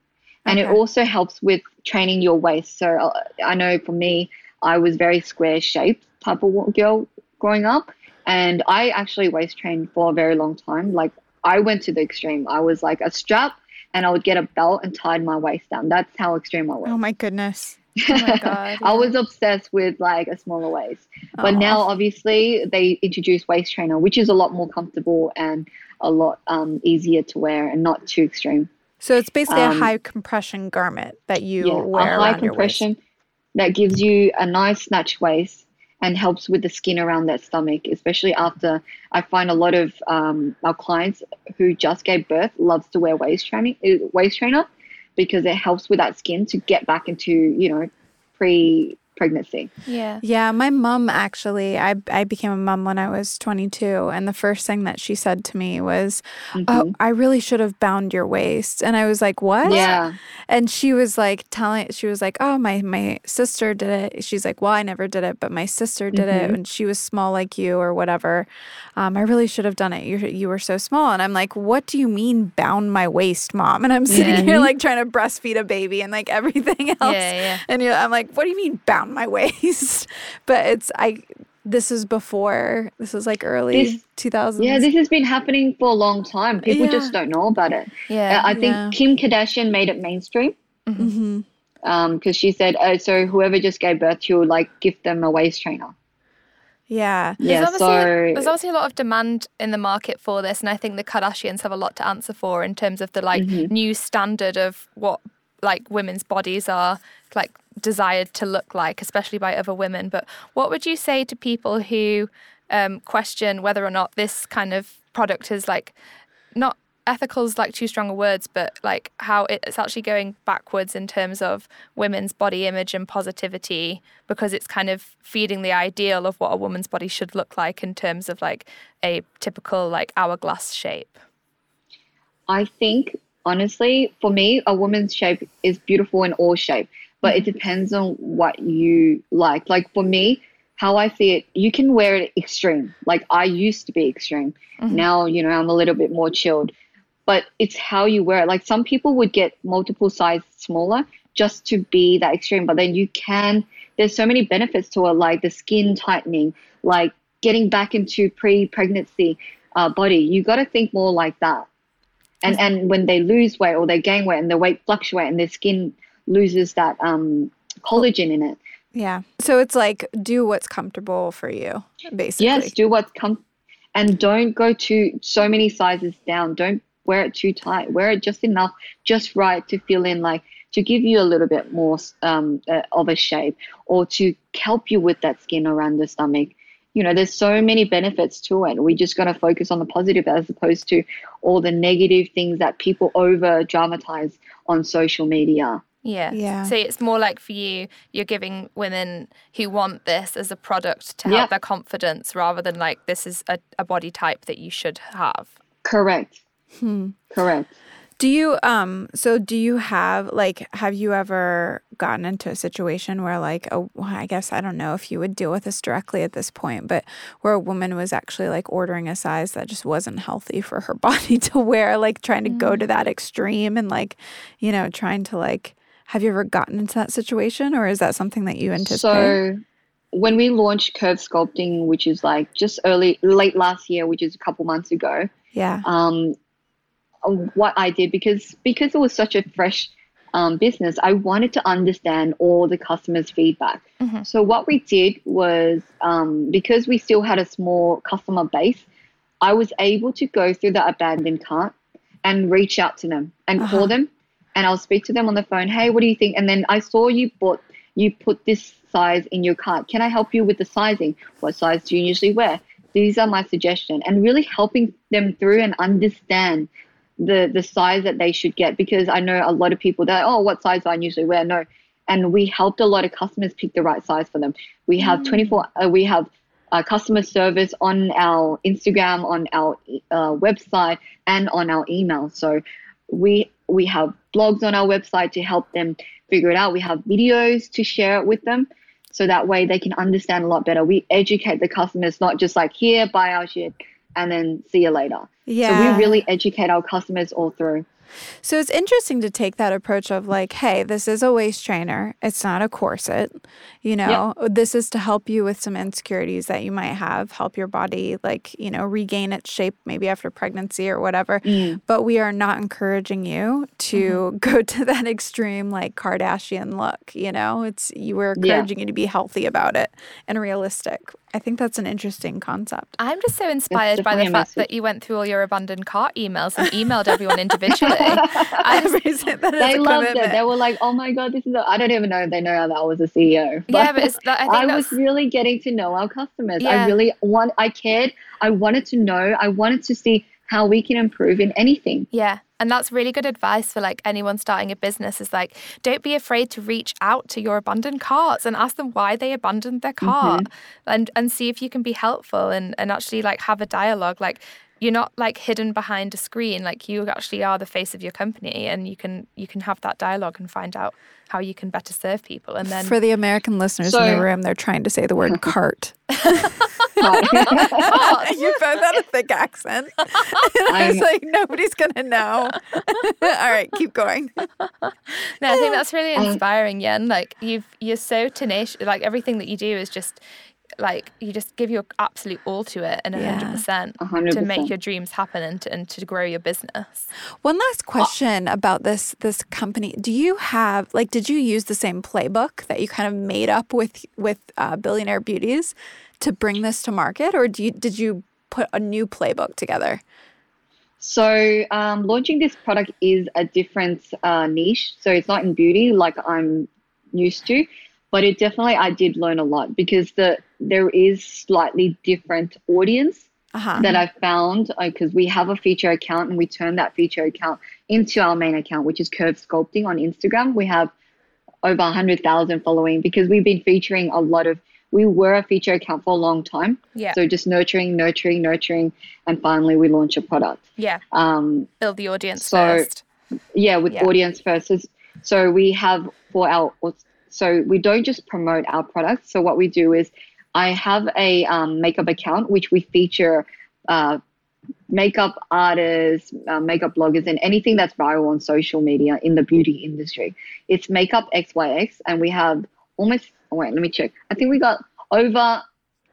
And okay. it also helps with training your waist. So uh, I know for me, I was very square shaped type of girl growing up. And I actually waist trained for a very long time. Like I went to the extreme. I was like a strap and I would get a belt and tied my waist down. That's how extreme I was. Oh my goodness. Oh my God, yeah. I was obsessed with like a smaller waist. But now obviously they introduce waist trainer, which is a lot more comfortable and a lot um, easier to wear and not too extreme. So it's basically um, a high compression garment that you yeah, wear. A high compression that gives you a nice snatch waist and helps with the skin around that stomach, especially after I find a lot of um, our clients who just gave birth loves to wear waist training uh, waist trainer because it helps with that skin to get back into you know pre pregnancy. Yeah. Yeah. My mom actually, I, I became a mom when I was 22. And the first thing that she said to me was, oh, mm-hmm. Oh, I really should have bound your waist. And I was like, What? Yeah. And she was like telling, she was like, Oh, my, my sister did it. She's like, Well, I never did it, but my sister did mm-hmm. it. And she was small like you or whatever. Um, I really should have done it. You, you were so small. And I'm like, What do you mean bound my waist, mom? And I'm sitting yeah. here like trying to breastfeed a baby and like everything else. Yeah, yeah. And I'm like, What do you mean bound my waist. but it's I this is before this is like early two thousands. Yeah, this has been happening for a long time. People yeah. just don't know about it. Yeah, I think yeah. Kim Kardashian made it mainstream. Mm-hmm. Um, because she said, oh, so whoever just gave birth, you'll like gift them a waist trainer. Yeah. Yeah. There's so there's obviously a lot of demand in the market for this, and I think the Kardashians have a lot to answer for in terms of the like mm-hmm. new standard of what like women's bodies are like desired to look like, especially by other women. But what would you say to people who um, question whether or not this kind of product is like not ethical is like too strong a words, but like how it's actually going backwards in terms of women's body image and positivity because it's kind of feeding the ideal of what a woman's body should look like in terms of like a typical like hourglass shape. I think honestly, for me, a woman's shape is beautiful in all shape but it depends on what you like. Like for me, how I see it, you can wear it extreme. Like I used to be extreme. Mm-hmm. Now, you know, I'm a little bit more chilled. But it's how you wear it. Like some people would get multiple sizes smaller just to be that extreme. But then you can there's so many benefits to it, like the skin tightening, like getting back into pre-pregnancy uh, body. You got to think more like that. And and when they lose weight or they gain weight and their weight fluctuate and their skin loses that um, collagen in it. Yeah. So it's like do what's comfortable for you, basically. Yes, do what's com and don't go too so many sizes down. Don't wear it too tight. Wear it just enough, just right to fill in like to give you a little bit more um, uh, of a shape or to help you with that skin around the stomach. You know, there's so many benefits to it. We just got to focus on the positive as opposed to all the negative things that people over dramatize on social media. Yeah. Yeah. So it's more like for you, you're giving women who want this as a product to help yeah. their confidence rather than like this is a, a body type that you should have. Correct. Hmm. Correct. Do you um so do you have like have you ever gotten into a situation where like a I guess I don't know if you would deal with this directly at this point, but where a woman was actually like ordering a size that just wasn't healthy for her body to wear, like trying to mm. go to that extreme and like, you know, trying to like have you ever gotten into that situation or is that something that you anticipate? So when we launched Curve Sculpting, which is like just early, late last year, which is a couple months ago. Yeah. Um, what I did because because it was such a fresh um, business, I wanted to understand all the customers' feedback. Mm-hmm. So what we did was um, because we still had a small customer base, I was able to go through the abandoned cart and reach out to them and uh-huh. call them and I'll speak to them on the phone. Hey, what do you think? And then I saw you bought you put this size in your cart. Can I help you with the sizing? What size do you usually wear? These are my suggestions, and really helping them through and understand the the size that they should get because I know a lot of people that oh what size do I usually wear? No, and we helped a lot of customers pick the right size for them. We have mm. 24 uh, we have uh, customer service on our Instagram, on our uh, website, and on our email. So we we have blogs on our website to help them figure it out. We have videos to share it with them, so that way they can understand a lot better. We educate the customers, not just like here, buy our shit, and then see you later. Yeah. So we really educate our customers all through. So it's interesting to take that approach of like, hey, this is a waist trainer. It's not a corset. You know, yep. this is to help you with some insecurities that you might have, help your body like, you know, regain its shape maybe after pregnancy or whatever. Mm. But we are not encouraging you to mm-hmm. go to that extreme like Kardashian look, you know? It's you were encouraging yeah. you to be healthy about it and realistic. I think that's an interesting concept. I'm just so inspired by the fact that you went through all your abandoned cart emails and emailed everyone individually. I they loved it. They were like, "Oh my god, this is." I don't even know if they know that I was a CEO. But yeah, but it's, I, I was really getting to know our customers. Yeah. I really want. I cared. I wanted to know. I wanted to see how we can improve in anything. Yeah. And that's really good advice for like anyone starting a business is like don't be afraid to reach out to your abandoned carts and ask them why they abandoned their cart mm-hmm. and and see if you can be helpful and and actually like have a dialogue like you're not like hidden behind a screen like you actually are the face of your company and you can you can have that dialogue and find out how you can better serve people and then for the american listeners so, in the room they're trying to say the word cart. You both had a thick accent. I was like nobody's gonna know. All right keep going. No i think that's really um, inspiring yen. Like you've you're so tenacious like everything that you do is just like you just give your absolute all to it and 100%, 100%. to make your dreams happen and to, and to grow your business. One last question uh, about this this company. Do you have like did you use the same playbook that you kind of made up with with uh, billionaire beauties to bring this to market? Or do you, did you put a new playbook together? So um, launching this product is a different uh, niche. So it's not in beauty like i'm used to but it definitely I did learn a lot because the there is slightly different audience uh-huh. that I found because uh, we have a feature account and we turn that feature account into our main account, which is Curve Sculpting on Instagram. We have over 100,000 following because we've been featuring a lot of we were a feature account for a long time. Yeah. So just nurturing, nurturing, nurturing, and finally we launch a product. Yeah. Um, Build the audience so, first. Yeah, with yeah. audience first. So we have for our so we don't just promote our products. So what we do is I have a um, makeup account which we feature uh, makeup artists, uh, makeup bloggers, and anything that's viral on social media in the beauty industry. It's Makeup XYX, and we have almost, oh wait, let me check. I think we got over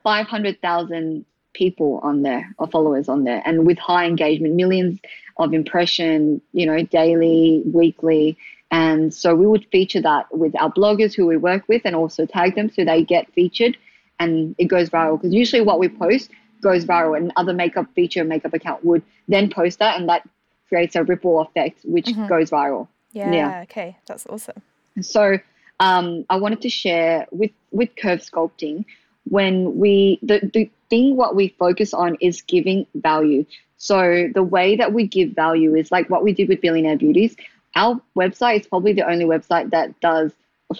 500,000 people on there or followers on there and with high engagement millions of impression you know daily weekly and so we would feature that with our bloggers who we work with and also tag them so they get featured and it goes viral. Because usually what we post goes viral and other makeup feature makeup account would then post that and that creates a ripple effect which mm-hmm. goes viral. Yeah, yeah, okay. That's awesome. So um, I wanted to share with, with curve sculpting when we the, the thing what we focus on is giving value. So the way that we give value is like what we did with Billionaire Beauties our website is probably the only website that does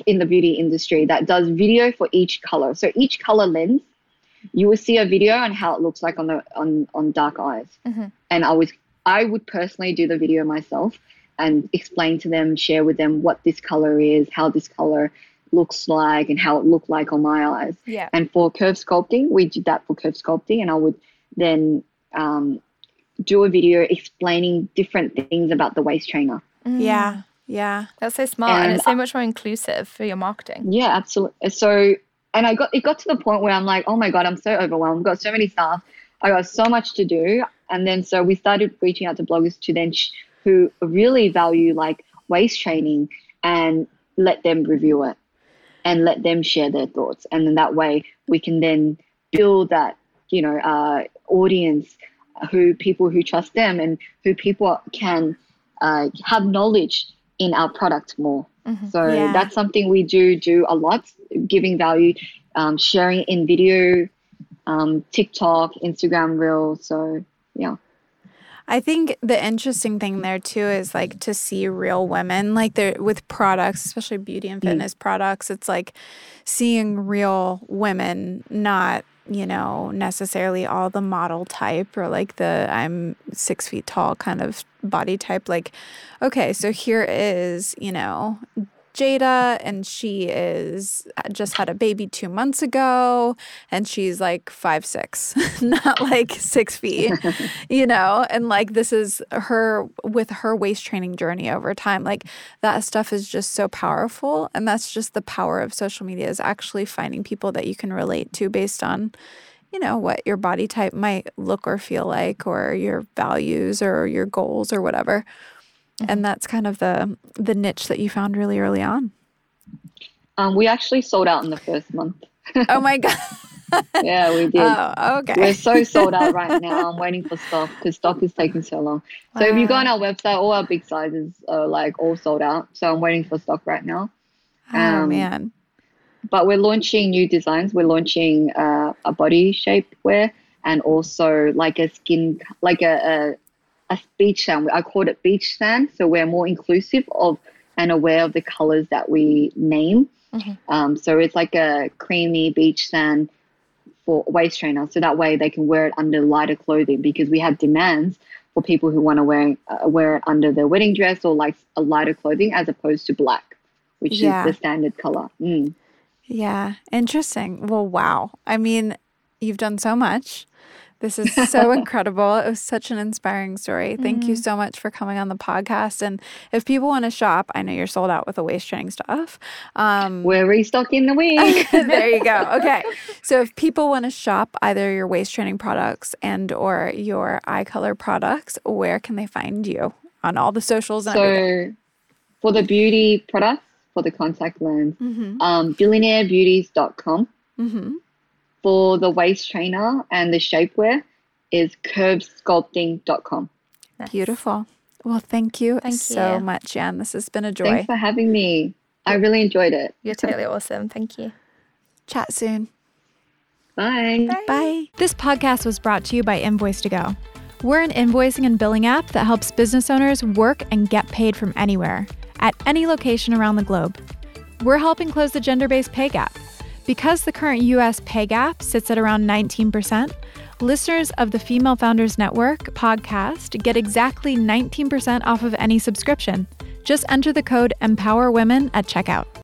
in the beauty industry that does video for each color. So each color lens, you will see a video on how it looks like on the on on dark eyes. Mm-hmm. And I was I would personally do the video myself and explain to them, share with them what this color is, how this color looks like, and how it looked like on my eyes. Yeah. And for curve sculpting, we did that for curve sculpting, and I would then um, do a video explaining different things about the waist trainer. Mm. Yeah. Yeah. That's so smart. And, and, it's so much more inclusive for your marketing. Yeah, absolutely. So, and I got, it got to the point where I'm like, oh my God, I'm so overwhelmed. I've got so many staff. I got so much to do. And then so we started reaching out to bloggers to then sh- who really value like waist training and let them review it and let them share their thoughts. And then that way we can then build that, you know, uh, audience who people who trust them and who people can uh, have knowledge in our product more. Mm-hmm. So yeah. that's something we do do a lot, giving value, um, sharing in video, um, TikTok, Instagram Reels. So yeah. I think the interesting thing there too is like to see real women like they're with products, especially beauty and mm. fitness mm. products. It's like seeing real women, not you know, necessarily all the model type or like the I'm six feet tall kind of body type. Like, okay, so here is, you know, Jada, and she is just had a baby two months ago, and she's like five six, not like six feet, you know. And like this is her with her waist training journey over time. Like that stuff is just so powerful, and that's just the power of social media is actually finding people that you can relate to based on you know what your body type might look or feel like or your values or your goals or whatever. And that's kind of the the niche that you found really early on. Um, we actually sold out in the first month. oh my god. yeah, we did. Oh, okay. We're so sold out right now. I'm waiting for stock because stock is taking so long. Wow. So if you go on our website, all our big sizes are like all sold out. So I'm waiting for stock right now. Oh um, man. But we're launching new designs. We're launching uh, a body shape wear and also like a skin, like a, a a beach sand. I called it beach sand. So we're more inclusive of and aware of the colors that we name. Mm-hmm. Um, so it's like a creamy beach sand for waist trainer. So that way they can wear it under lighter clothing because we have demands for people who want to wear uh, wear it under their wedding dress or like a lighter clothing as opposed to black, which yeah. is the standard color. Mm. Yeah, interesting. Well, wow. I mean, you've done so much. This is so incredible. It was such an inspiring story. Thank mm-hmm. you so much for coming on the podcast. And if people want to shop, I know you're sold out with the waist training stuff. Um, We're restocking the week. there you go. Okay. So if people want to shop either your waist training products and or your eye color products, where can they find you on all the socials? so everything? for the beauty products, for the contact lens, mm-hmm. um, billionairebeauties.com. Mm-hmm for the waist trainer and the shapewear is curvesculpting.com. Nice. Beautiful. Well, thank you thank so you. much, Yen. This has been a joy. Thanks for having me. I really enjoyed it. You're totally awesome. Thank you. Chat soon. Bye. Bye. Bye. This podcast was brought to you by Invoice2Go. We're an invoicing and billing app that helps business owners work and get paid from anywhere, at any location around the globe. We're helping close the gender based pay gap because the current US pay gap sits at around 19%, listeners of the Female Founders Network podcast get exactly 19% off of any subscription. Just enter the code EMPOWERWOMEN at checkout.